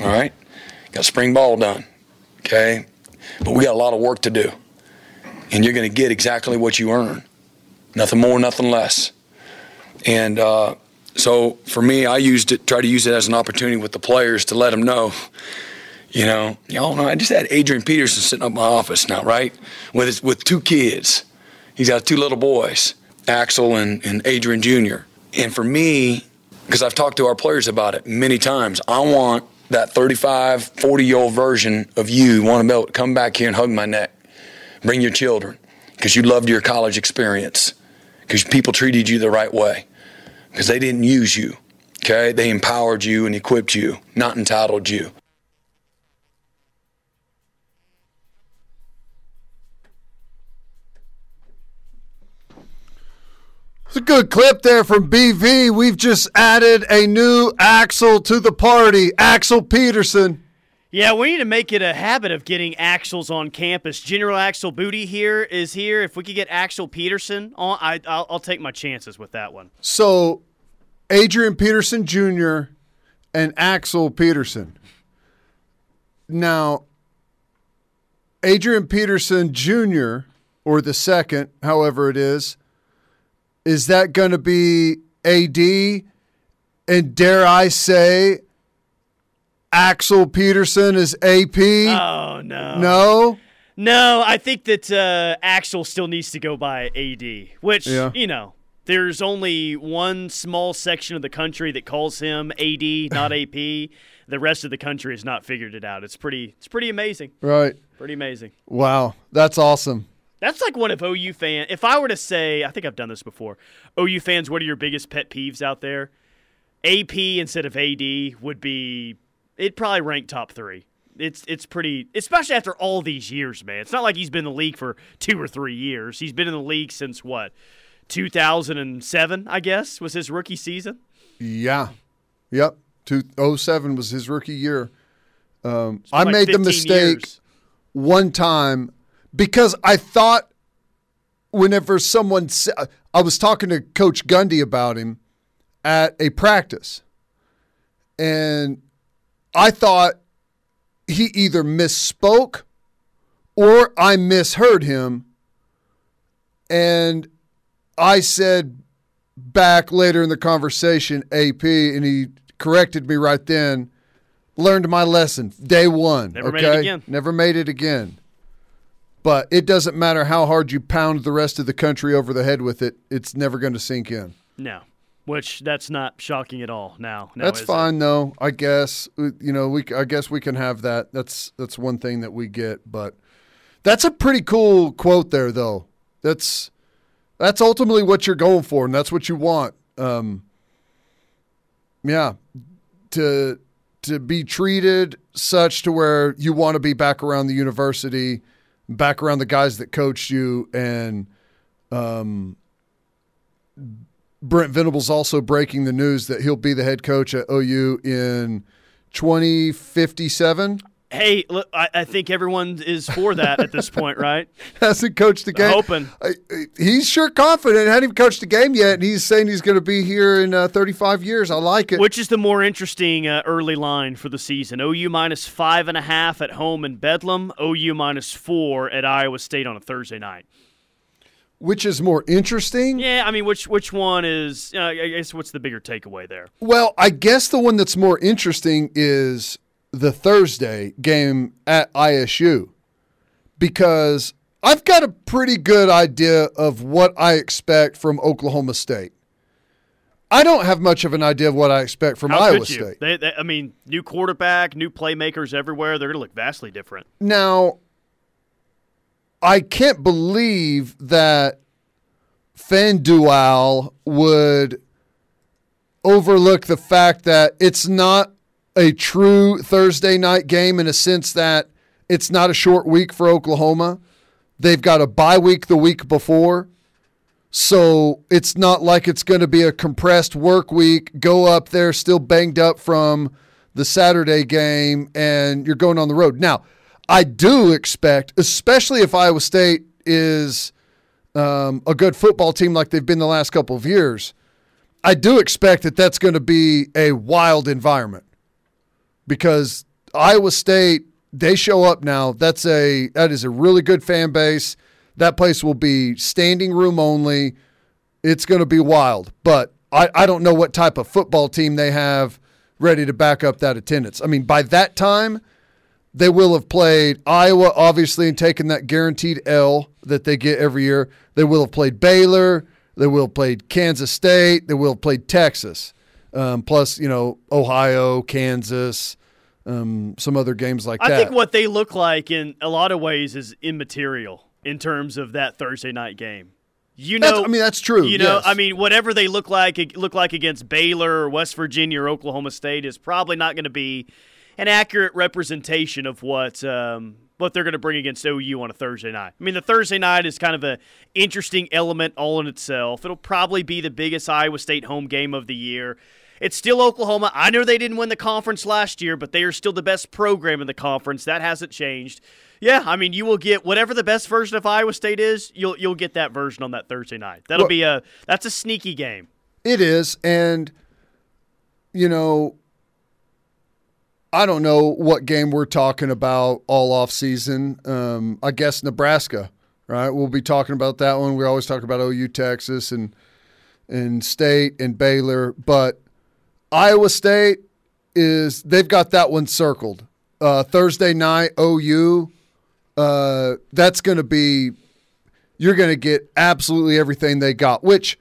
All right, got spring ball done. Okay, but we got a lot of work to do, and you're going to get exactly what you earn, nothing more, nothing less. And uh, so for me, I used it, try to use it as an opportunity with the players to let them know. You know, y'all know I just had Adrian Peterson sitting up in my office now, right? With his, with two kids. He's got two little boys, Axel and, and Adrian Jr. And for me, because I've talked to our players about it many times, I want that 35, 40 year old version of you want to be able to come back here and hug my neck. Bring your children because you loved your college experience, because people treated you the right way, because they didn't use you. Okay? They empowered you and equipped you, not entitled you. It's a good clip there from BV. We've just added a new Axel to the party, Axel Peterson. Yeah, we need to make it a habit of getting Axels on campus. General Axel Booty here is here. If we could get Axel Peterson on, I, I'll, I'll take my chances with that one. So, Adrian Peterson Jr. and Axel Peterson. Now, Adrian Peterson Jr., or the second, however it is, is that going to be AD? And dare I say, Axel Peterson is AP? Oh, no. No? No, I think that uh, Axel still needs to go by AD, which, Yeah. you know, there's only one small section of the country that calls him AD, not AP. The rest of the country has not figured it out. It's pretty it's pretty amazing. Right. Pretty amazing. Wow. That's awesome. That's like one of OU fan. If I were to say, I think I've done this before. OU fans, what are your biggest pet peeves out there? AP instead of AD would be. It'd probably rank top three. It's it's pretty, especially after all these years, man. It's not like he's been in the league for two or three years. He's been in the league since what, 2007, I guess, was his rookie season. Yeah. Yep. Two oh seven was his rookie year. Um, I like made the mistake years. one time because I thought whenever someone sa- uh, I was talking to Coach Gundy about him at a practice, and I thought he either misspoke or I misheard him, and I said back later in the conversation AP, and he corrected me right then. Learned my lesson day one. Never okay? made it again. Never made it again. But it doesn't matter how hard you pound the rest of the country over the head with it; it's never going to sink in. No, which that's not shocking at all. Now, now That's is it? fine, though. I guess you know we. I guess we can have that. That's that's one thing that we get. But that's a pretty cool quote there, though. That's that's ultimately what you're going for, and that's what you want. Um, yeah, to to be treated such to where you want to be back around the university, back around the guys that coached you, and um, Brent Venables also breaking the news that he'll be the head coach at OU in 2057. Hey, look, I, I think everyone is for that at this point, right? Hasn't coached the game. I- he's sure confident. Hadn't even coached a game yet, and he's saying he's going to be here in uh, 35 years. I like it. Which is the more interesting uh, early line for the season? OU minus five and a half at home in Bedlam. OU minus four at Iowa State on a Thursday night. Which is more interesting? Yeah, I mean, which which one is? Uh, I guess what's the bigger takeaway there? Well, I guess the one that's more interesting is the Thursday game at ISU because I've got a pretty good idea of what I expect from Oklahoma State. I don't have much of an idea of what I expect from How Iowa? State. They, they, I mean, new quarterback, new playmakers everywhere. They're going to look vastly different. Now, I can't believe that FanDuel would overlook the fact that it's not a true Thursday night game in a sense that it's not a short week for Oklahoma. They've got a bye week the week before. So it's not like it's going to be a compressed work week, go up there still banged up from the Saturday game, and you're going on the road. Now, I do expect, especially if Iowa State is um, a good football team like they've been the last couple of years, I do expect that that's going to be a wild environment because Iowa State, they show up now. That's a that is a really good fan base. That place will be standing room only. It's going to be wild. But I, I don't know what type of football team they have ready to back up that attendance. I mean, by that time, they will have played Iowa, obviously, and taken that guaranteed L that they get every year. They will have played Baylor. They will have played Kansas State. They will have played Texas. Um, plus, you know, Ohio, Kansas, um, some other games like I that. I think what they look like in a lot of ways is immaterial in terms of that Thursday night game. You know, That's- I mean, that's true, You know, yes. I mean, whatever they look like look like against Baylor or West Virginia or Oklahoma State is probably not going to be an accurate representation of what um, what they're going to bring against OU on a Thursday night. I mean, the Thursday night is kind of an interesting element all in itself. It'll probably be the biggest Iowa State home game of the year. It's still Oklahoma. I know they didn't win the conference last year, but they are still the best program in the conference. That hasn't changed. Yeah, I mean, you will get whatever the best version of Iowa State is. You'll you'll get that version on that Thursday night. That'll Well- be a that's a sneaky game. It is, and you know, I don't know what game we're talking about all off season. Um, I guess Nebraska, right? We'll be talking about that one. We always talk about OU, Texas, and and State and Baylor, but Iowa State is they've got that one circled. Uh, Thursday night, OU. Uh, that's going to be you're going to get absolutely everything they got, which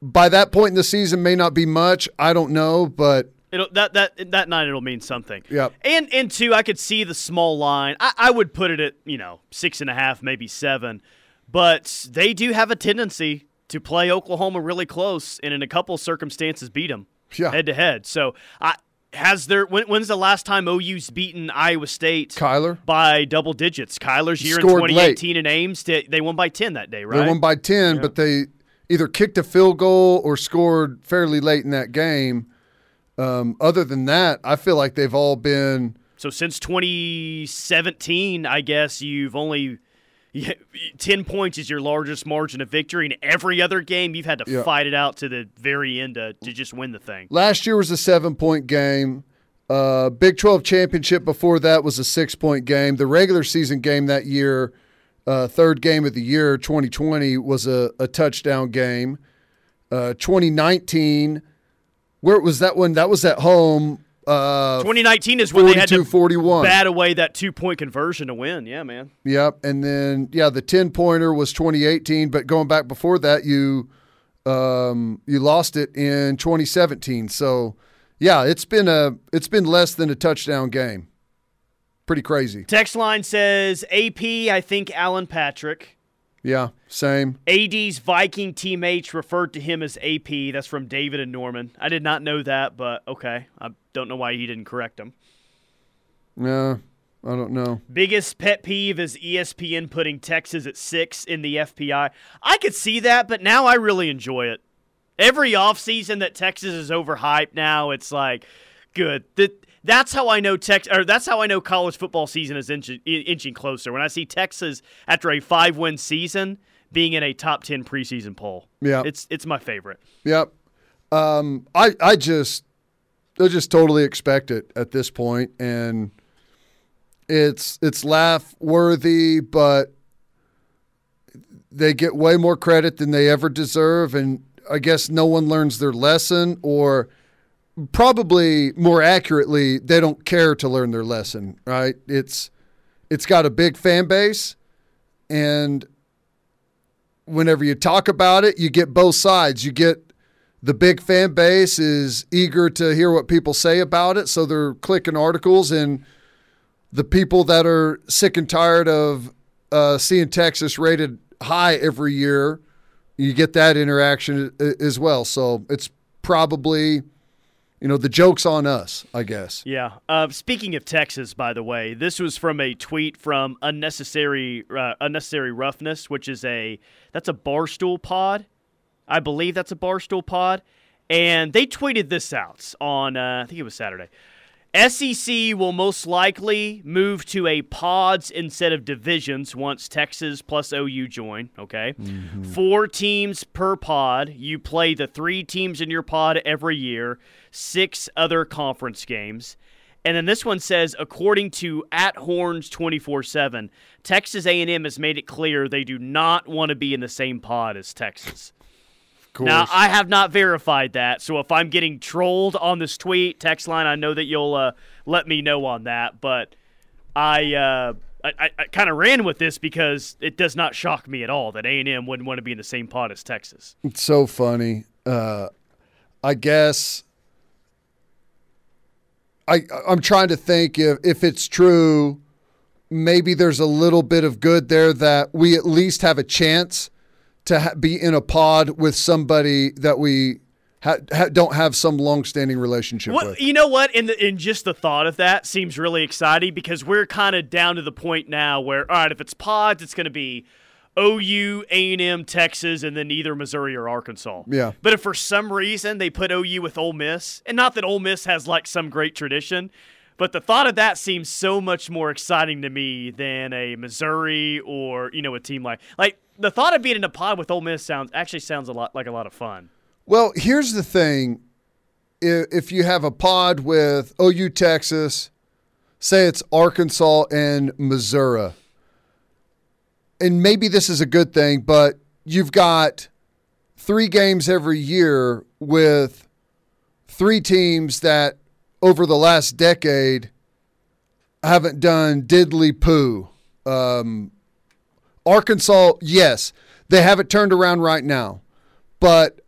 by that point in the season may not be much. I don't know, but It'll that that that night it'll mean something. Yep. And and two, I could see the small line. I, I would put it at you know six and a half, maybe seven, but they do have a tendency to play Oklahoma really close, and in a couple circumstances beat them Yeah. head to head. So I has there when, when's the last time OU's beaten Iowa State Kyler, by double digits? Kyler's year in Scored late. 2018 in Ames, they they won by 10 that day, right? they won by ten, but they either kicked a field goal or scored fairly late in that game. Um, other than that, I feel like they've all been So since 2017, I guess you've only yeah, 10 points is your largest margin of victory. In every other game, you've had to Yeah. fight it out to the very end to, to just win the thing. Last year was a seven point game. Uh, Big 12 championship before that was a six point game. The regular season game that year, uh, third game of the year, 2020, was a, a touchdown game. Uh, 2019, where was that one? That was at home. Uh, 2019 is when they had to 42-41. bat away that two point conversion to win. Yeah, man. Yep. And then, yeah, the 10 pointer was 2018, but going back before that, you um, you lost it in 2017. So, yeah, it's been a it's been less than a touchdown game. Pretty crazy. Text line says AP, I think Alan Patrick. Yeah, same. AD's Viking teammates referred to him as AP. That's from David and Norman. I did not know that, but okay. I don't know why he didn't correct him. Yeah, I don't know. Biggest pet peeve is ESPN putting Texas at six in the FPI. I could see that, but now I really enjoy it. Every offseason that Texas is overhyped now, it's like, good. That that's how I know Tex or that's how I know college football season is inching, inching closer. When I see Texas after a five win season being in a top ten preseason poll. Yeah. It's it's my favorite. Yep. Um, I I just I just totally expect it at this point, and it's it's laugh worthy, but they get way more credit than they ever deserve, and I guess no one learns their lesson, or probably more accurately, they don't care to learn their lesson. Right? It's it's got a big fan base, and whenever you talk about it, you get both sides. You get the big fan base is eager to hear what people say about it, so they're clicking articles, and the people that are sick and tired of uh, seeing Texas rated high every year, you get that interaction as well. So it's probably, you know, the joke's on us, I guess. Yeah. Uh, speaking of Texas, by the way, this was from a tweet from unnecessary uh, unnecessary roughness, which is a that's a barstool pod. I believe that's a barstool pod, and they tweeted this out on uh, I think it was Saturday. SEC will most likely move to a pods instead of divisions once Texas plus OU join. Okay. Mm-hmm. Four teams per pod. You play the three teams in your pod every year, six other conference games. And then this one says, according to at Horns twenty four seven, Texas A and M has made it clear they do not want to be in the same pod as Texas. Now I have not verified that, so if I'm getting trolled on this tweet text line, I know that you'll uh, let me know on that. But I uh, I, I, I kind of ran with this because it does not shock me at all that A and M wouldn't want to be in the same pot as Texas. It's so funny. Uh, I guess I I'm trying to think if if it's true. Maybe there's a little bit of good there that we at least have a chance to ha- be in a pod with somebody that we ha- ha- don't have some long-standing relationship Well, with. you know what? In the, in just the thought of that seems really exciting because we're kind of down to the point now where all right, if it's pods, it's going to be OU, A and M, Texas, and then either Missouri or Arkansas. Yeah. But if for some reason they put OU with Ole Miss, and not that Ole Miss has like some great tradition. But the thought of that seems so much more exciting to me than a Missouri or you know a team like like the thought of being in a pod with Ole Miss sounds actually sounds a lot like a lot of fun. Well, here's the thing: if, you have a pod with OU, Texas, say it's Arkansas and Missouri, and maybe this is a good thing, but you've got three games every year with three teams that over the last decade haven't done diddly poo. Um, Arkansas, yes, they have it turned around right now, but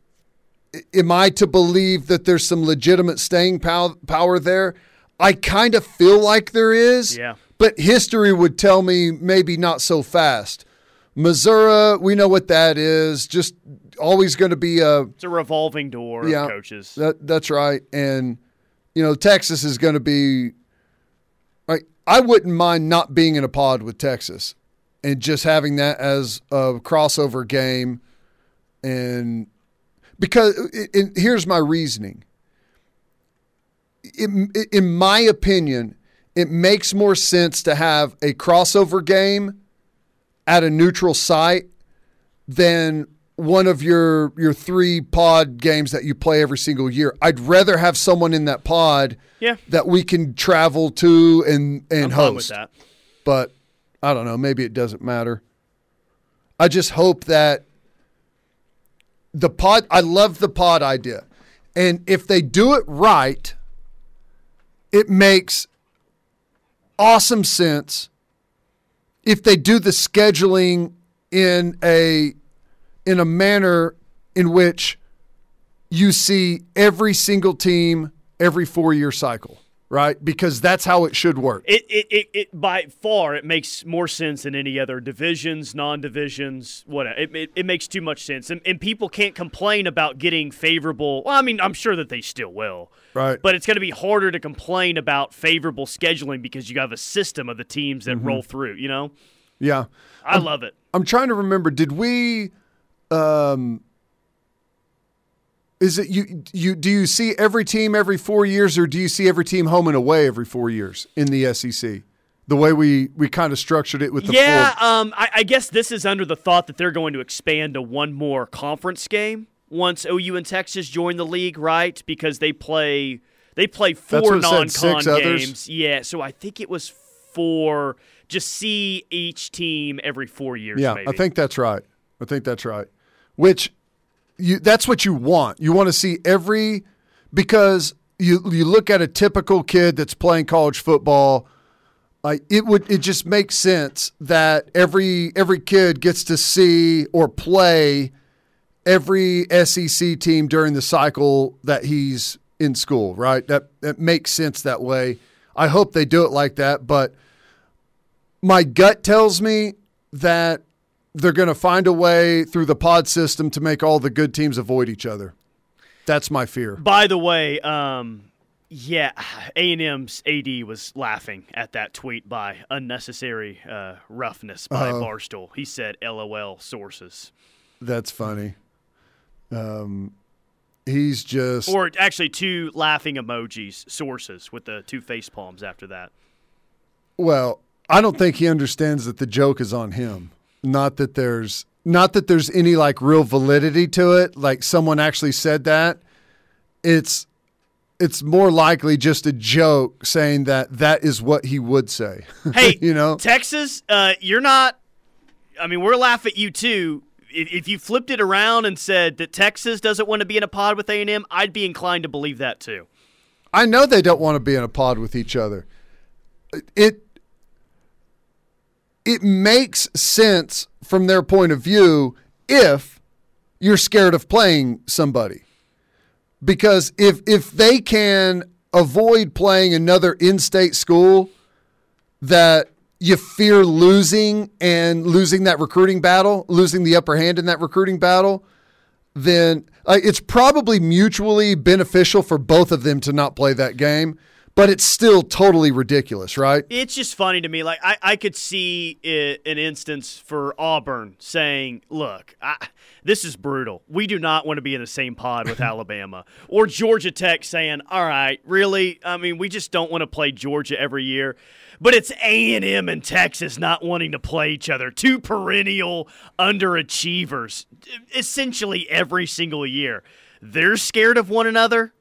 am I to believe that there's some legitimate staying pow- power there? I kind of feel like there is. Yeah. But history would tell me maybe not so fast. Missouri, we know what that is. Just always going to be a It's a revolving door Yeah. of coaches. that, that's right. And you know, Texas is going to be. Like, I wouldn't mind not being in a pod with Texas, and just having that as a crossover game, and because it, it- here's my reasoning. In, in my opinion, it makes more sense to have a crossover game at a neutral site than one of your your three pod games that you play every single year. I'd rather have someone in that pod Yeah. that we can travel to and and I'm host. fine with that. But I don't know, maybe it doesn't matter. I just hope that the pod I love the pod idea. And if they do it right, it makes awesome sense if they do the scheduling in a in a manner in which you see every single team every four year cycle, right? Because that's how it should work. It, it, it, it by far it makes more sense than any other divisions, non-divisions, whatever. It, it, it makes too much sense, and, and people can't complain about getting favorable. Well, I mean, I'm sure that they still will, Right. But it's going to be harder to complain about favorable scheduling because you have a system of the teams that roll through. You know, yeah. I love it. I'm trying to remember. Did we? Um, is it you? You do you see every team every four years, or do you see every team home and away every four years in the SEC? The way we we kind of structured it with the yeah, four. um, I, I guess this is under the thought that they're going to expand to one more conference game once OU and Texas join the league, right? Because they play they play four it said, non-con others? games. Yeah, so I think it was four. Just see each team every four years. Yeah, maybe. I think that's right. I think that's right. Which you that's what you want. You want to see every because you you look at a typical kid that's playing college football. Like it would it just makes sense that every every kid gets to see or play every SEC team during the cycle that he's in school, right? That that makes sense that way. I hope they do it like that, but my gut tells me that they're going to find a way through the pod system to make all the good teams avoid each other. That's my fear. By the way, um, yeah, A and M's AD was laughing at that tweet by unnecessary uh, roughness by Uh-oh. Barstool. He said, "LOL sources," That's funny. Um, he's just or actually two laughing emojis, sources with the two face palms after that. well. I don't think he understands that the joke is on him. Not that there's not that there's any like real validity to it. Like someone actually said that. It's it's more likely just a joke saying that that is what he would say. Hey, you know, Texas, uh, you're not. I mean, we're laughing at you too. If, if you flipped it around and said that Texas doesn't want to be in a pod with A&M, I'd be inclined to believe that too. I know they don't want to be in a pod with each other. It it makes sense from their point of view if you're scared of playing somebody. Because if if they can avoid playing another in-state school that you fear losing and losing that recruiting battle, losing the upper hand in that recruiting battle, then uh, it's probably mutually beneficial for both of them to not play that game. But it's still totally ridiculous, right? It's just funny to me. Like I, I could see it, an instance for Auburn saying, "Look, I, this is brutal. We do not want to be in the same pod with Alabama." Or Georgia Tech saying, "All right, really? I mean, we just don't want to play Georgia every year." But it's A and M and Texas not wanting to play each other. Two perennial underachievers, essentially every single year. They're scared of one another.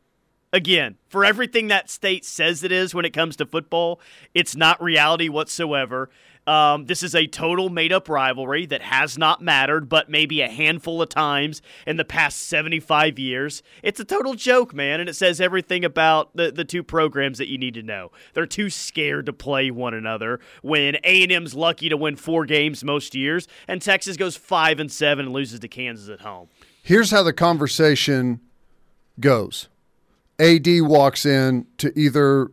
Again, for everything that state says it is when it comes to football, it's not reality whatsoever. Um, this is a total made up rivalry that has not mattered, but maybe a handful of times in the past 75 years. It's a total joke, man, and it says everything about the, the two programs that you need to know. They're too scared to play one another when A&M's lucky to win four games most years, and Texas goes 5 and 7 and loses to Kansas at home. Here's how the conversation goes. AD walks in to either,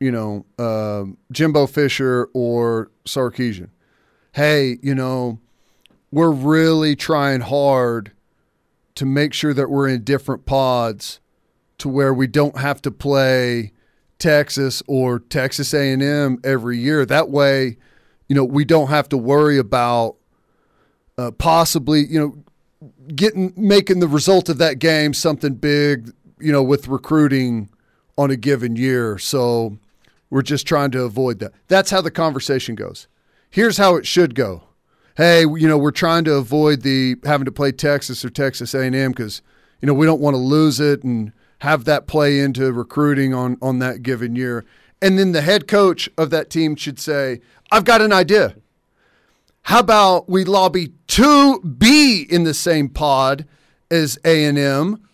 you know, uh, Jimbo Fisher or Sarkisian. Hey, you know, we're really trying hard to make sure that we're in different pods to where we don't have to play Texas or Texas A&M every year. That way, you know, we don't have to worry about uh, possibly, you know, getting making the result of that game something big you know, with recruiting on a given year. So we're just trying to avoid that. That's how the conversation goes. Here's how it should go. Hey, you know, we're trying to avoid the having to play Texas or Texas A&M because you know we don't want to lose it and have that play into recruiting on on that given year. And then the head coach of that team should say, "I've got an idea. How about we lobby to be in the same pod as A&M?"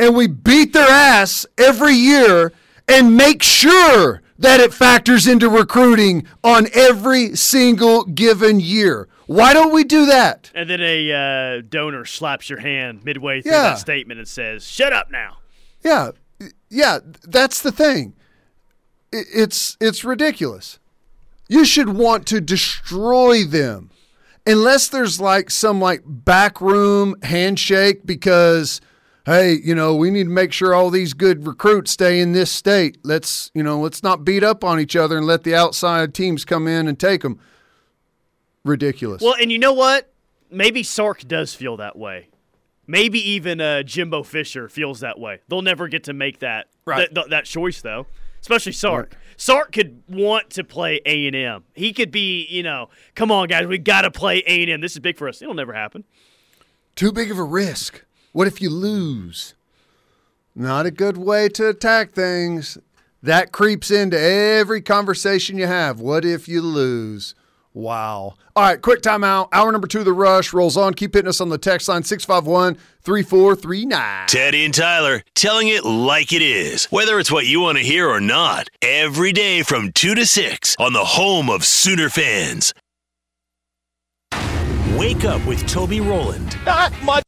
And we beat their ass every year and make sure that it factors into recruiting on every single given year. Why don't we do that? And then a uh, donor slaps your hand midway through yeah. that statement and says, "Shut up now." Yeah, yeah, that's the thing. It's it's ridiculous. You should want to destroy them, unless there's like some like backroom handshake because hey, you know, we need to make sure all these good recruits stay in this state. Let's, you know, let's not beat up on each other and let the outside teams come in and take them. Ridiculous. Well, and you know what? Maybe Sark does feel that way. Maybe even uh, Jimbo Fisher feels that way. They'll never get to make that right. th- th- that choice though. Especially Sark. Right. Sark could want to play A and M. He could be, you know, come on guys, we got to play A and M. This is big for us. It'll never happen. Too big of a risk. What if you lose? Not a good way to attack things. That creeps into every conversation you have. What if you lose? Wow. All right, quick timeout. Hour number two of the rush rolls on. Keep hitting us on the text line 651 3439. Teddy and Tyler telling it like it is, whether it's what you want to hear or not. Every day from 2 to 6 on the home of Sooner fans. Wake up with Toby Rowland. Not much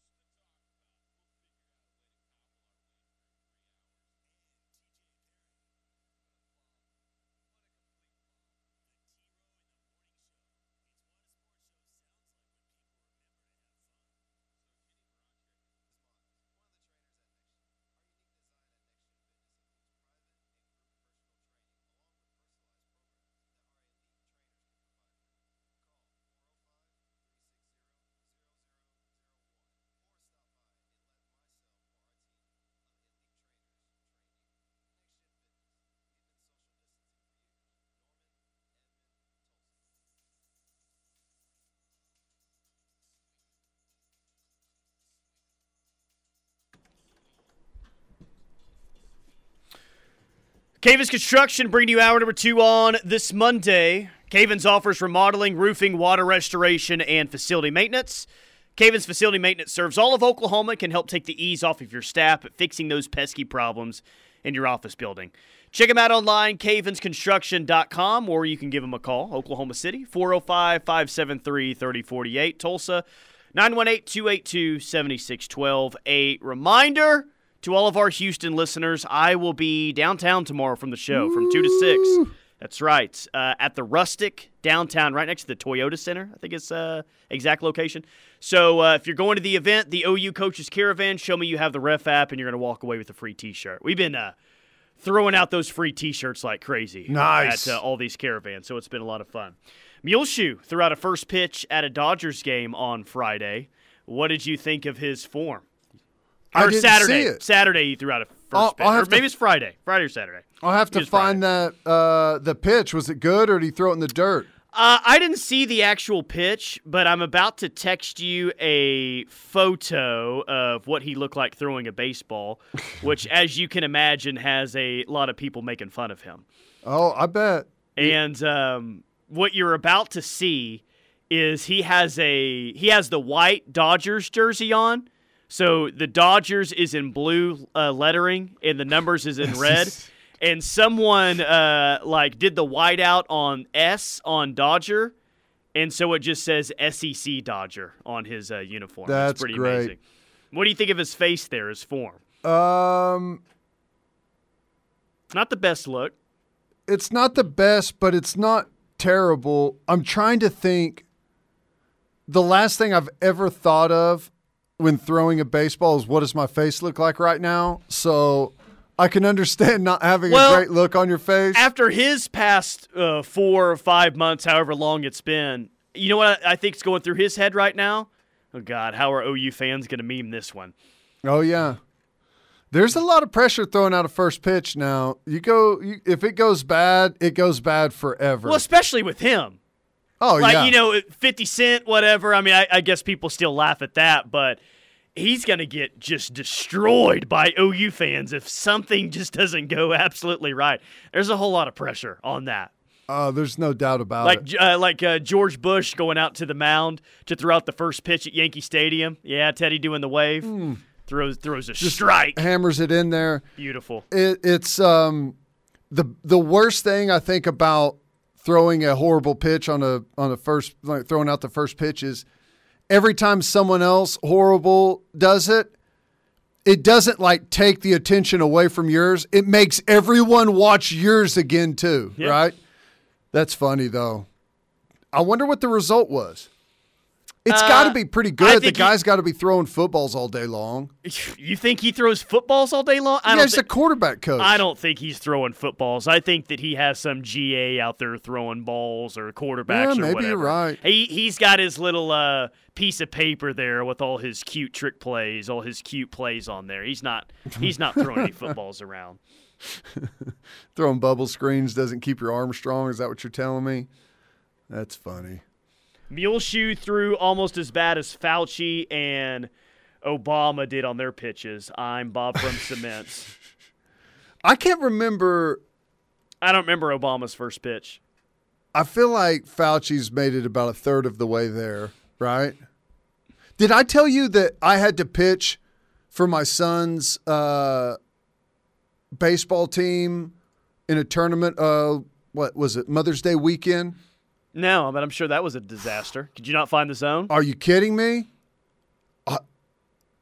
Cavens Construction bringing you hour number two on this Monday. Cavens offers remodeling, roofing, water restoration, and facility maintenance. Cavens Facility Maintenance serves all of Oklahoma and can help take the ease off of your staff at fixing those pesky problems in your office building. Check them out online, cavensconstruction.com, or you can give them a call. Oklahoma City, 405 573 3048. Tulsa, 918 282 7612. A reminder to all of our Houston listeners I will be downtown tomorrow from the show from 2 to 6. That's right. Uh, at the Rustic downtown, right next to the Toyota Center. I think it's uh, exact location. So uh, if you're going to the event, the OU Coaches Caravan, show me you have the Ref app, and you're going to walk away with a free T-shirt. We've been uh, throwing out those free T-shirts like crazy. Nice. at uh, all these caravans. So it's been a lot of fun. Muleshoe threw out a first pitch at a Dodgers game on Friday. What did you think of his form? I Or didn't Saturday. see it. Saturday he threw out a 1st I'll- pitch. Or to- maybe it's Friday. Friday or Saturday. I'll have to find Friday. that uh, the pitch. Was it good or did he throw it in the dirt? Uh, I didn't see the actual pitch, but I'm about to text you a photo of what he looked like throwing a baseball, which, as you can imagine, has a lot of people making fun of him. Oh, I bet. And um, what you're about to see is he has a he has the white Dodgers jersey on. So the Dodgers is in blue uh, lettering and the numbers is in red. and someone uh, like did the whiteout on S on Dodger, and so it just says SEC Dodger on his uh, uniform. That's it's pretty great. amazing. What do you think of his face there, his form? Um, Not the best look. it's not the best, but it's not terrible. I'm trying to think. The last thing I've ever thought of when throwing a baseball is what does my face look like right now? So I can understand not having Well, a great look on your face. after his past uh, four or five months, however long it's been, you know what I, think think's going through his head right now? Oh God, how are OU fans going to meme this one? oh yeah. There's a lot of pressure throwing out a first pitch now. You go you, if it goes bad, it goes bad forever. Well, especially with him, oh like yeah. you know, Fifty Cent, whatever. I mean, I, I guess people still laugh at that, but he's going to get just destroyed by OU fans if something just doesn't go absolutely right. There's a whole lot of pressure on that. Oh, there's no doubt about like it. uh, like uh, George Bush going out to the mound to throw out the first pitch at Yankee Stadium. Yeah, Teddy doing the wave. Hmm. Throws throws a strike. Hammers it in there. Beautiful. it, it's um the the worst thing I think about throwing a horrible pitch on a on a first like throwing out the first pitch is every time someone else horrible does it it doesn't like take the attention away from yours. It makes everyone watch yours again too Yeah. right? That's funny though. I wonder what the result was It's Uh, got to be pretty good. The guy's got to be throwing footballs all day long. You think he throws footballs all day long? I Yeah, don't. he's thi- a quarterback coach. I don't think he's throwing footballs. I think that he has some GA out there throwing balls or quarterbacks Yeah, or maybe whatever. you're right. He he's got his little uh, piece of paper there with all his cute trick plays, all his cute plays on there. He's not he's not throwing any footballs around. Throwing bubble screens doesn't keep your arm strong. Is that what you're telling me? That's funny. Muleshoe threw almost as bad as Fauci and Obama did on their pitches. I'm Bob from Cements. I can't remember. I don't remember Obama's first pitch. I feel like Fauci's made it about a third of the way there, right? Did I tell you that I had to pitch for my son's uh, baseball team in a tournament? Uh, what was it? Mother's Day weekend? No, but I'm sure that was a disaster. Could you not find the zone? Are you kidding me? I,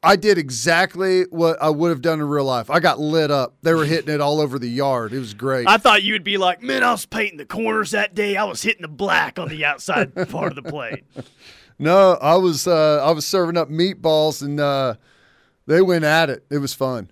I did exactly what I would have done in real life. I got lit up. They were hitting it all over the yard. It was great. I thought you would be like, man, I was painting the corners that day. I was hitting the black on the outside part of the plate. No, I was uh, I was serving up meatballs and uh, they went at it. It was fun.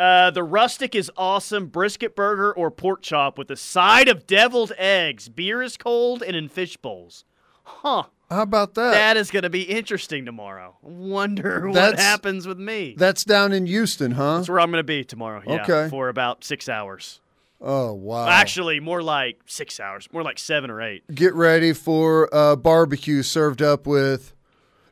Uh, the rustic is awesome. Brisket burger or pork chop with a side of deviled eggs. Beer is cold and in fish bowls. Huh. How about that? That is going to be interesting tomorrow. Wonder what happens with me. That's down in Houston, huh? That's where I'm going to be tomorrow. Yeah, Okay. For about six hours. Oh wow! Actually, more like six hours. More like seven or eight. get ready for uh, barbecue served up with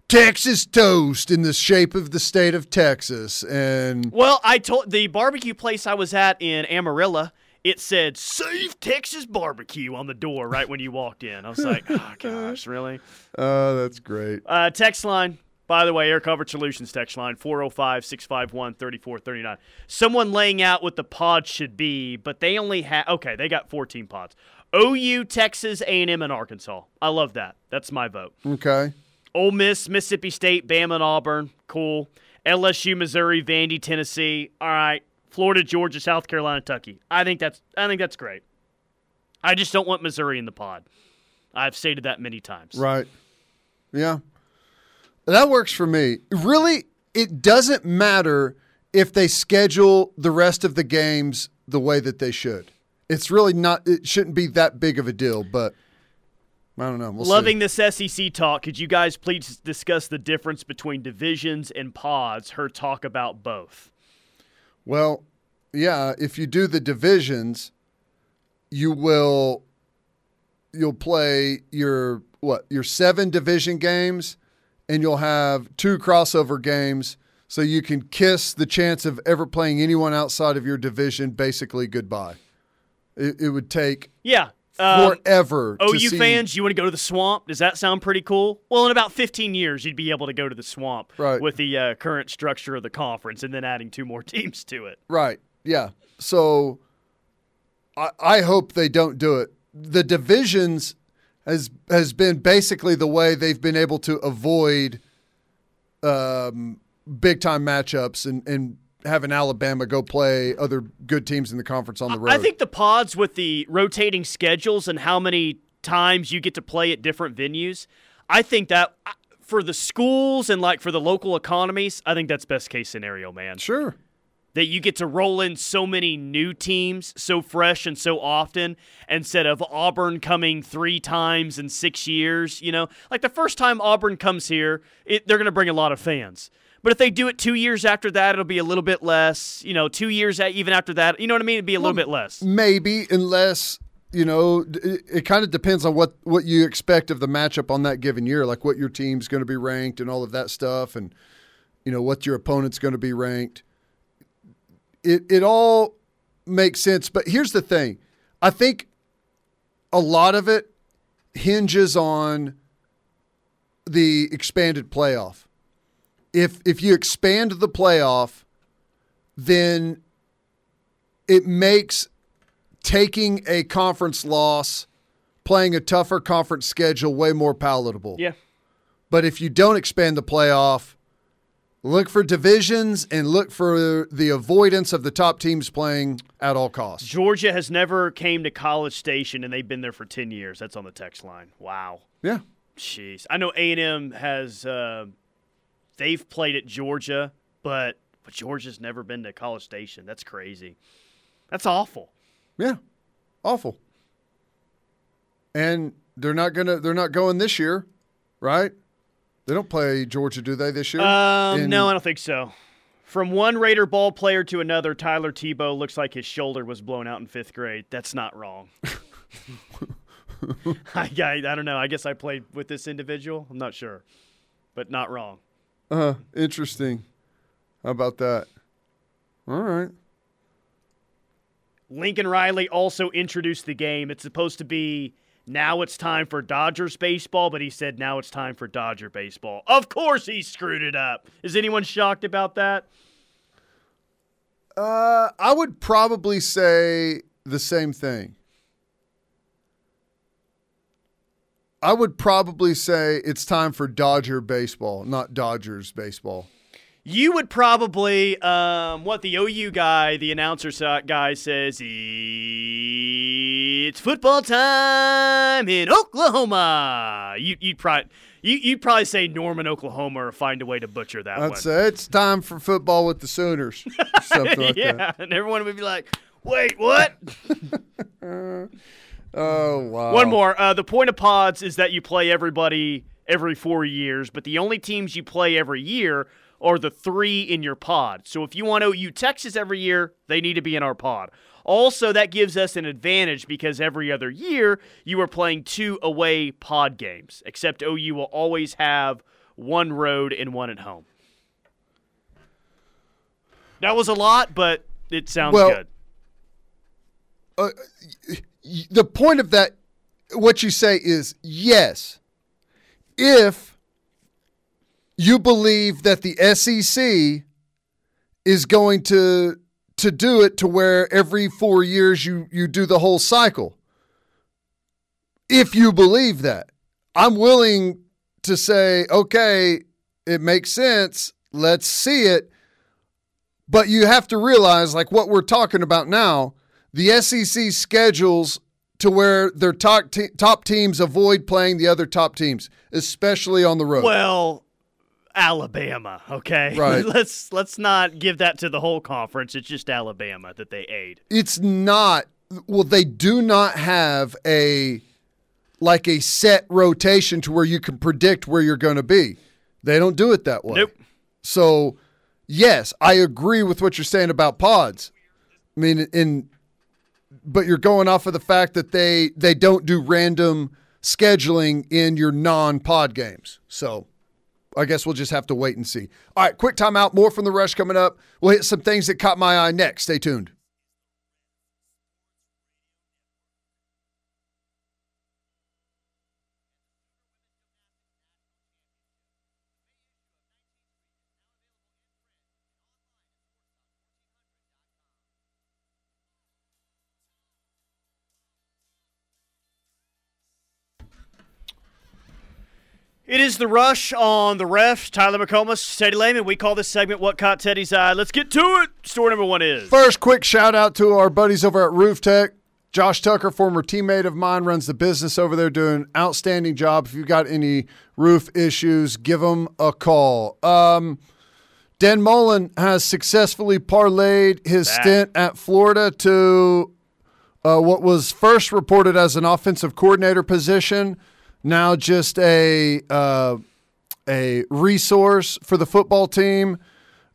Texas toast in the shape of the state of Texas, and Well, I told the barbecue place I was at in Amarillo it said "Save Texas Barbecue" on the door right when you walked in. I was like, oh gosh, really? Oh, that's great. Uh, text line, by the way, Air Coverage Solutions text line 405 651 3439. Someone laying out what the pods should be, but they only have, okay, they got 14 pods. OU, Texas, A&M, and Arkansas. I love that. That's my vote. Okay. Ole Miss, Mississippi State, Bama, and Auburn. Cool. LSU, Missouri, Vandy, Tennessee. All right. Florida, Georgia, South Carolina, Kentucky. I think that's I think that's great. I just don't want Missouri in the pod. I've stated that many times. Right. Yeah. That works for me. Really, it doesn't matter if they schedule the rest of the games the way that they should. It's really not it shouldn't be that big of a deal, but I don't know. We'll Loving see. this SEC talk. Could you guys please discuss the difference between divisions and pods? Her talk about both. Well, yeah, if you do the divisions, you will you'll play your what, your 7 division games and you'll have two crossover games so you can kiss the chance of ever playing anyone outside of your division basically goodbye. It, it would take Yeah. Um, forever. to OU see- fans, you want to go to the swamp? Does that sound pretty cool? Well, in about 15 years, you'd be able to go to the swamp Right. with the uh, current structure of the conference and then adding two more teams to it. Right. Yeah. So I, I hope they don't do it. The divisions has has been basically the way they've been able to avoid um, big time matchups and, and having Alabama go play other good teams in the conference on the road. I think the pods with the rotating schedules and how many times you get to play at different venues, I think that for the schools and like for the local economies, I think that's best case scenario, man. sure. that you get to roll in so many new teams so fresh and so often instead of Auburn coming three times in six years. You know, like the first time Auburn comes here, it, they're going to bring a lot of fans. But if they do it two years after that, it'll be a little bit less. You know, two years even after that, you know what I mean? It'd be a little bit less. Maybe unless you know it, it kind of depends on what what you expect of the matchup on that given year, like what your team's going to be ranked and all of that stuff, and you know what your opponent's going to be ranked. It it all makes sense, but here's the thing: I think a lot of it hinges on the expanded playoff. If if you expand the playoff, then it makes taking a conference loss, playing a tougher conference schedule way more palatable. Yeah. But if you don't expand the playoff, look for divisions and look for the avoidance of the top teams playing at all costs. Georgia has never came to College Station, and they've been there for 10 years. That's on the text line. Wow. Yeah. Jeez, I know A and M has uh, they've played at Georgia, but but Georgia's never been to College Station. That's crazy. That's awful. Yeah. Awful. And they're not gonna they're not going this year, right? They don't play Georgia, do they, this year? Um, In- no, I don't think so. From one Raider ball player to another, Tyler Tebow looks like his shoulder was blown out in fifth grade. That's not wrong. I, I, I don't know. I guess I played with this individual. I'm not sure, but not wrong. Uh, interesting. How about that? All right. Lincoln Riley also introduced the game. It's supposed to be now it's time for Dodgers baseball, but he said now it's time for Dodger baseball. Of course he screwed it up. Is anyone shocked about that? Uh, I would probably say the same thing. I would probably say it's time for Dodger baseball, not Dodgers baseball. You would probably, um, what the OU guy, the announcer guy says, it's football time in Oklahoma. You, you'd probably, you, you'd probably say Norman, Oklahoma, or find a way to butcher that I'd one. say it's time for football with the Sooners, something like yeah, that. and everyone would be like, "Wait, what?" Oh wow! One more. Uh, the point of pods is that you play everybody every four years, but the only teams you play every year are the three in your pod. So if you want OU Texas every year, they need to be in our pod. Also, that gives us an advantage because every other year you are playing two away pod games, except OU will always have one road and one at home. That was a lot, but it sounds Well, good. uh, the point of that, what you say is yes, if you believe that the SEC is going to to do it to where every four years you you do the whole cycle. If you believe that, I'm willing to say, okay, it makes sense. Let's see it. But you have to realize, like what we're talking about now, the SEC schedules to where their top, te- top teams avoid playing the other top teams, especially on the road. Well, Alabama, okay? Right. let's let's not give that to the whole conference. It's just Alabama that they aid. it's not well they do not have a like a set rotation to where you can predict where you're going to be they don't do it that way Nope. so yes i agree with what you're saying about pods i mean in but you're going off of the fact that they they don't do random scheduling in your non-pod games so I guess we'll just have to wait and see. All right, quick timeout. More from the rush coming up. We'll hit some things that caught my eye next. Stay tuned. It is the rush on the ref. Tyler McComas, Teddy Lehman. We call this segment "What Caught Teddy's Eye." Let's get to it. Story number one is First, quick shout out to our buddies over at Roof Tech. Josh Tucker, former teammate of mine, runs the business over there, doing an outstanding job. If you've got any roof issues, give him a call. Um, Dan Mullen has successfully parlayed his Back. stint at Florida to uh, what was first reported as an offensive coordinator position, now just a uh, a resource for the football team.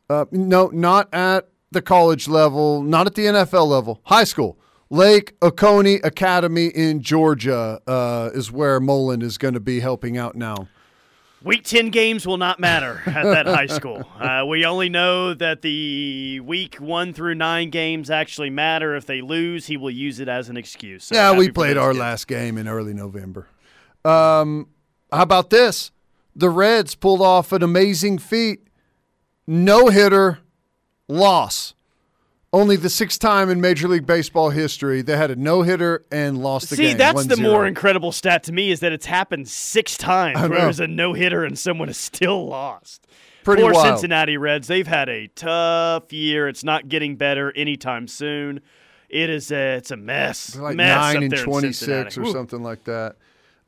Uh, no, not at the college level, not at the NFL level, high school. Lake Oconee Academy in Georgia uh, is where Mullen is going to be helping out now. Week 10 games will not matter at that high school. Uh, we only know that the week 1 through 9 games actually matter. If they lose, he will use it as an excuse. So yeah, we played our kids. last game in early November. Um, how about this? The Reds pulled off an amazing feat. No hitter, loss. Only the sixth time in Major League Baseball history they had a no hitter and lost the See, game. that's the 1-0. more incredible stat to me is that it's happened six times where there's a no hitter and someone is still lost. Pretty Poor wild. Cincinnati Reds. They've had a tough year. It's not getting better anytime soon. It is a, it's a mess. They're like mess nine and twenty six or something like that.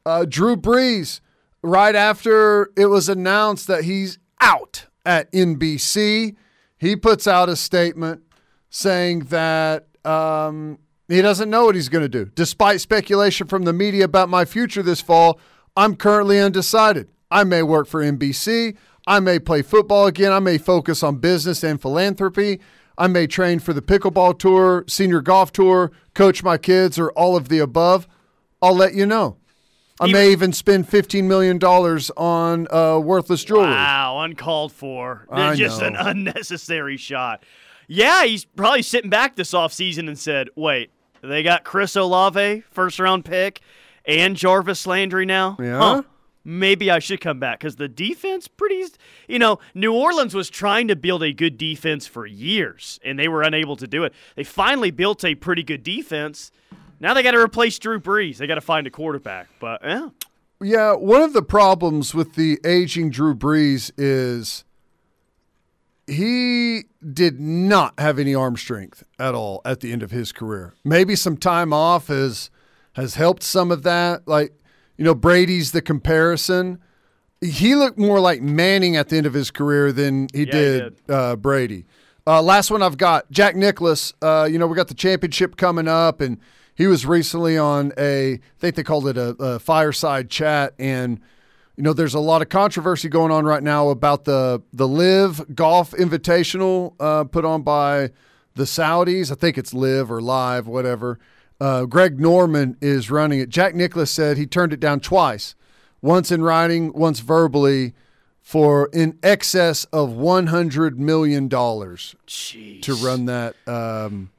Uh, Drew Brees, right after it was announced that he's out at NBC, he puts out a statement saying that um, he doesn't know what he's going to do. Despite speculation from the media about my future this fall, I'm currently undecided. I may work for NBC. I may play football again. I may focus on business and philanthropy. I may train for the pickleball tour, senior golf tour, coach my kids, or all of the above. I'll let you know. I may even spend $15 million on uh, worthless jewelry. Wow, uncalled for. I Just an unnecessary shot. Yeah, he's probably sitting back this offseason and said, wait, they got Chris Olave, first round pick, and Jarvis Landry now? Yeah. Huh. Maybe I should come back because the defense pretty, you know, New Orleans was trying to build a good defense for years and they were unable to do it. They finally built a pretty good defense. Now they got to replace Drew Brees. They got to find a quarterback. But yeah, Yeah, one of the problems with the aging Drew Brees is he did not have any arm strength at all at the end of his career. Maybe some time off has has helped some of that. Like, you know, Brady's the comparison. He looked more like Manning at the end of his career than he he did, Uh, Brady. Uh, last one I've got Jack Nicklaus. Uh, you know, we got the championship coming up, and he was recently on a, I think they called it a, a fireside chat, and you know, there's a lot of controversy going on right now about the the LIV Golf Invitational uh, put on by the Saudis. I think it's Live or Live, whatever. Uh, Greg Norman is running it. Jack Nicklaus said he turned it down twice, once in writing, once verbally, for in excess of one hundred million dollars to run that um,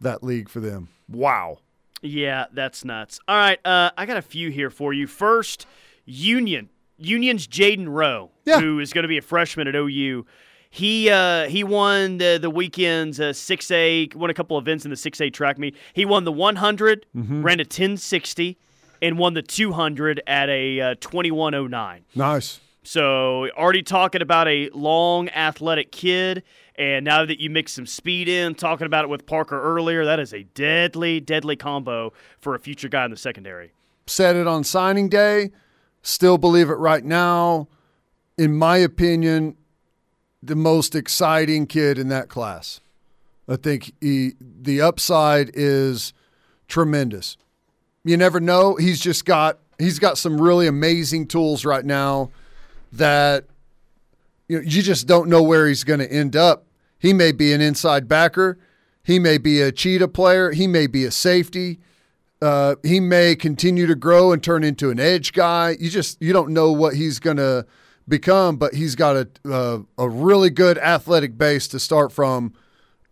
that league for them. Wow. Yeah, that's nuts. All right, uh, I got a few here for you. First, Union. Union's Jayden Rowe, Yeah. who is going to be a freshman at OU. He uh, he won the the weekend's uh, 6A, won a couple events in the 6A track meet. He won the 100, ran a 1060, and won the 200 at a uh, 2109. Nice. So already talking about a long athletic kid, and now that you mix some speed in, talking about it with Parker earlier, that is a deadly, deadly combo for a future guy in the secondary. Said it on signing day. Still believe it right now. In my opinion, the most exciting kid in that class. I think he, the upside is tremendous. You never know. He's just got he's got some really amazing tools right now that you know, you just don't know where he's going to end up. He may be an inside backer. He may be a cheetah player. He may be a safety. Uh, he may continue to grow and turn into an edge guy. You just you don't know what he's going to become, but he's got a uh, a really good athletic base to start from.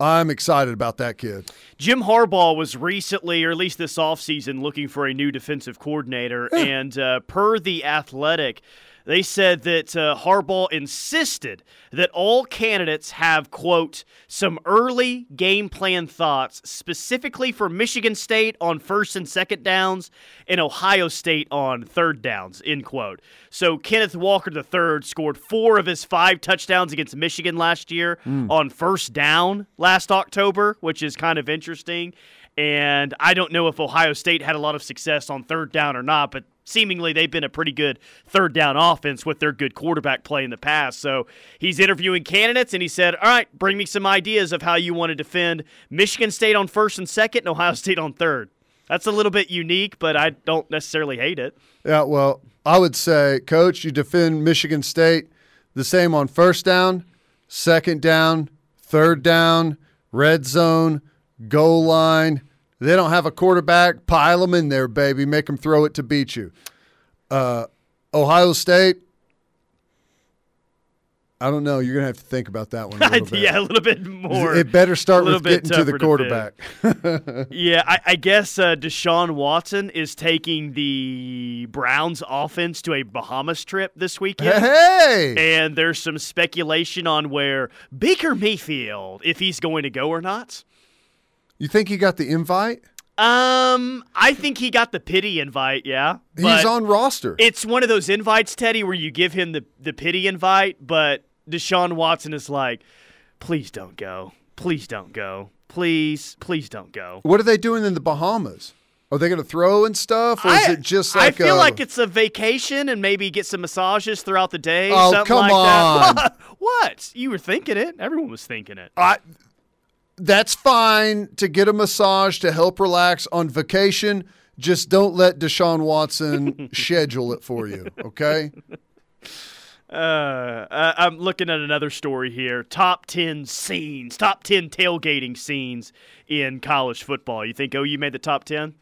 I'm excited about that kid. Jim Harbaugh was recently, or at least this offseason, looking for a new defensive coordinator. and uh, per The Athletic, they said that uh, Harbaugh insisted that all candidates have, quote, some early game plan thoughts specifically for Michigan State on first and second downs and Ohio State on third downs, end quote. So Kenneth Walker III scored four of his five touchdowns against Michigan last year on first down last October, which is kind of interesting. And I don't know if Ohio State had a lot of success on third down or not, but seemingly they've been a pretty good third down offense with their good quarterback play in the past. So he's interviewing candidates and he said, All right, bring me some ideas of how you want to defend Michigan State on first and second and Ohio State on third. That's a little bit unique, but I don't necessarily hate it. Yeah, well, I would say, coach, you defend Michigan State the same on first down, second down, third down, red zone, goal line. They don't have a quarterback. Pile them in there, baby. Make them throw it to beat you. Uh, Ohio State. I don't know. You're gonna have to think about that one a little bit. yeah, a little bit more. it better start with getting to the tougher to quarterback. Yeah, I, I guess uh, Deshaun Watson is taking the Browns offense to a Bahamas trip this weekend. hey, And there's some speculation on where Baker Mayfield, if he's going to go or not. You think he got the invite? Um, I think he got the pity invite, yeah. He's on roster. It's one of those invites, Teddy, where you give him the, the pity invite, but Deshaun Watson is like, please don't go. Please don't go. Please, please don't go. What are they doing in the Bahamas? Are they going to throw and stuff, or is it just like I feel a, like it's a vacation and maybe get some massages throughout the day. Oh, something come like on. That. What? You were thinking it. Everyone was thinking it. I, that's fine to get a massage to help relax on vacation. Just don't let Deshaun Watson schedule it for you, okay? Uh, uh, I'm looking at another story here. Top 10 scenes, top 10 tailgating scenes in college football. You think OU made the top 10?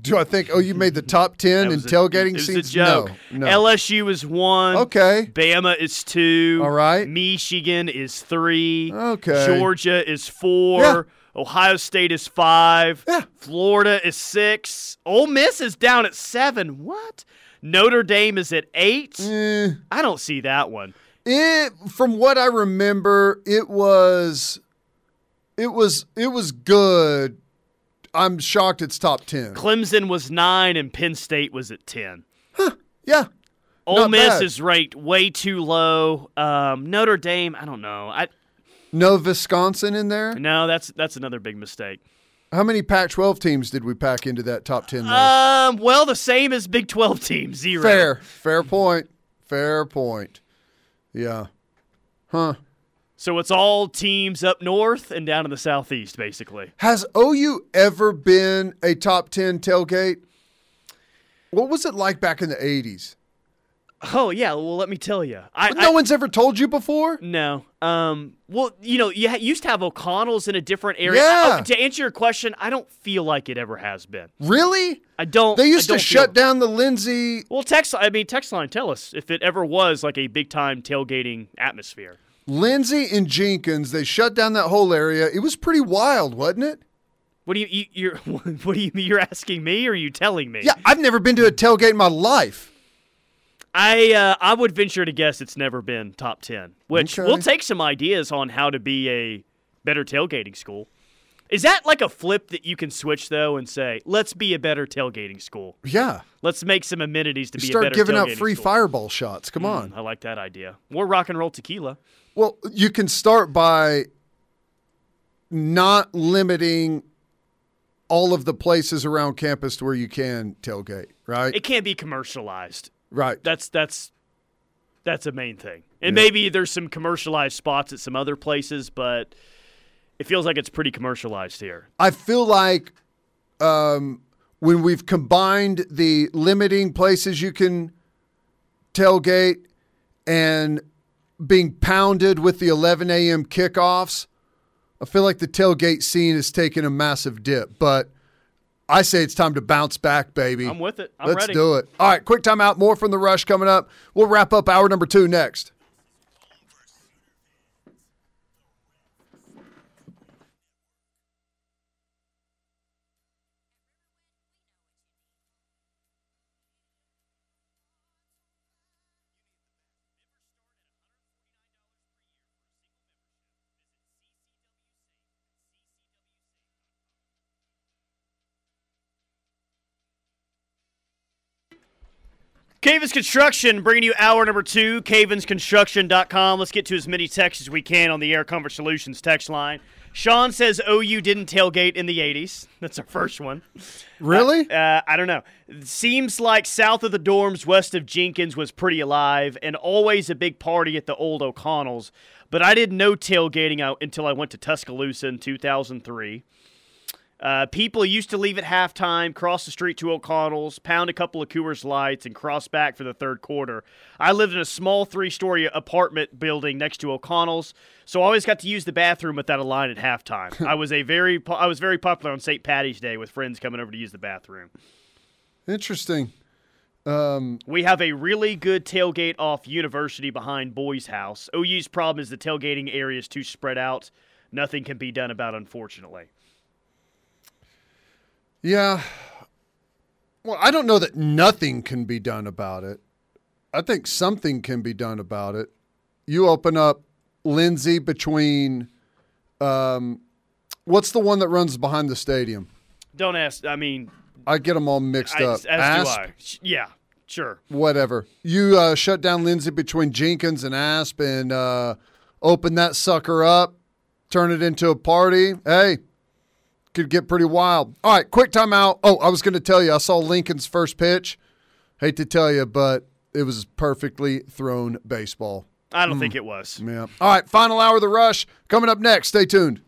Do I think, oh, you made the top 10 in a- tailgating it scenes? joke. No, no. LSU is one. Okay. Bama is two. All right. Michigan is three. Okay. Georgia is four. Yeah. Ohio State is five. Yeah. Florida is six. Ole Miss is down at seven. What? Notre Dame is at eight. Eh, I don't see that one. it, from what I remember, it was, it was, it was good. I'm shocked it's top 10. Clemson was nine, and Penn State was at ten. Huh, Yeah. Ole Not Miss bad. is ranked way too low. Um, Notre Dame, I don't know. I No Wisconsin in there? no, that's that's another big mistake. How many Pac 12 teams did we pack into that top 10 list? Um, well, the same as Big Twelve teams, zero. Fair. Fair point. Fair point. Yeah. Huh. So it's all teams up north and down in the southeast, basically. Has OU ever been a top 10 tailgate? What was it like back in the 80s? Oh yeah, well let me tell you, I, no I- one's ever told you before? no. Um, well you know you ha- used to have O'Connell's in a different area. Yeah. I- to answer your question, I don't feel like it ever has been. Really? I don't. They used to don't shut feel- down the Lindsey. Well, text. I mean, text line. Tell us if it ever was like a big time tailgating atmosphere. Lindsey and Jenkins, they shut down that whole area. It was pretty wild, wasn't it? What do you, you you're what do you you're asking me or are you telling me? Yeah, I've never been to a tailgate in my life. I uh, I would venture to guess it's never been top ten. Which Okay. we'll take some ideas on how to be a better tailgating school. Is that like a flip that you can switch though and say, let's be a better tailgating school. Yeah. Let's make some amenities to be a Start giving out free school. fireball shots. Come on. I like that idea. More rock and roll tequila. Well, you can start by not limiting all of the places around campus to where you can tailgate, right? It can't be commercialized. right. That's that's that's a main thing. And maybe there's some commercialized spots at some other places, but it feels like it's pretty commercialized here. I feel like um, when we've combined the limiting places you can tailgate and being pounded with the 11 a.m. kickoffs, I feel like the tailgate scene is taking a massive dip. But I say it's time to bounce back, baby. I'm with it. I'm Let's ready. do it. All right, quick timeout. More from the rush coming up. We'll wrap up hour number two next. Cavens Construction bringing you hour number two, cavensconstruction.com. Let's get to as many texts as we can on the Air Comfort Solutions text line. Sean says OU didn't tailgate in the 80s. That's our first one. Really? Uh, I don't know. Seems like south of the dorms, west of Jenkins was pretty alive and always a big party at the old O'Connell's. But I didn't know tailgating out until I went to Tuscaloosa in 2003. Uh, people used to leave at halftime, cross the street to O'Connell's, pound a couple of Coors Lights, and cross back for the third quarter. I lived in a small three-story apartment building next to O'Connell's, so I always got to use the bathroom without a line at halftime. I was a very, po- I was very popular on St. Patty's Day with friends coming over to use the bathroom. Interesting. We have a really good tailgate off University behind Boyd House. OU's problem is the tailgating area is too spread out. Nothing can be done about, unfortunately. Yeah. Well, I don't know that nothing can be done about it. I think something can be done about it. You open up Lindsey between, um, what's the one that runs behind the stadium? Don't ask. I mean, I get them all mixed I, up. as Asp, do I. Yeah, sure. Whatever. You uh, shut down Lindsey between Jenkins and Asp and uh, open that sucker up, turn it into a party. Hey, could get pretty wild. All right, quick timeout. Oh, I was going to tell you, I saw Lincoln's first pitch. Hate to tell you, but it was perfectly thrown baseball. I don't hmm. think it was. Yeah. All right, final hour of the rush coming up next. Stay tuned.